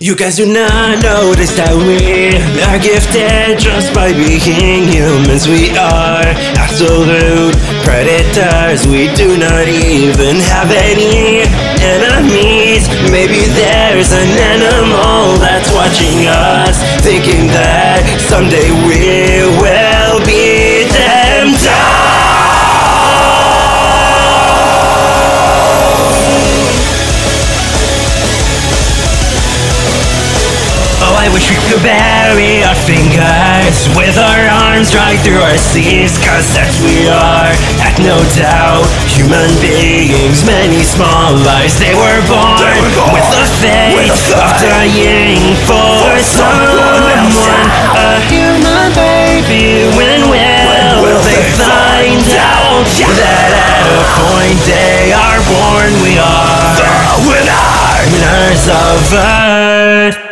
You guys do not notice that we are gifted just by being humans. We are absolute predators. We do not even have any enemies. Maybe there's an animal that's watching us, thinking that someday we I wish we could bury our fingers with our arms right through our sleeves, cause that's we are. At no doubt, human beings, many small lives, they were born, They were born with the fate the of dying for, for someone someone. A human baby, when will, will they they find out out? that at a point they are born, we are The winner! winners of earth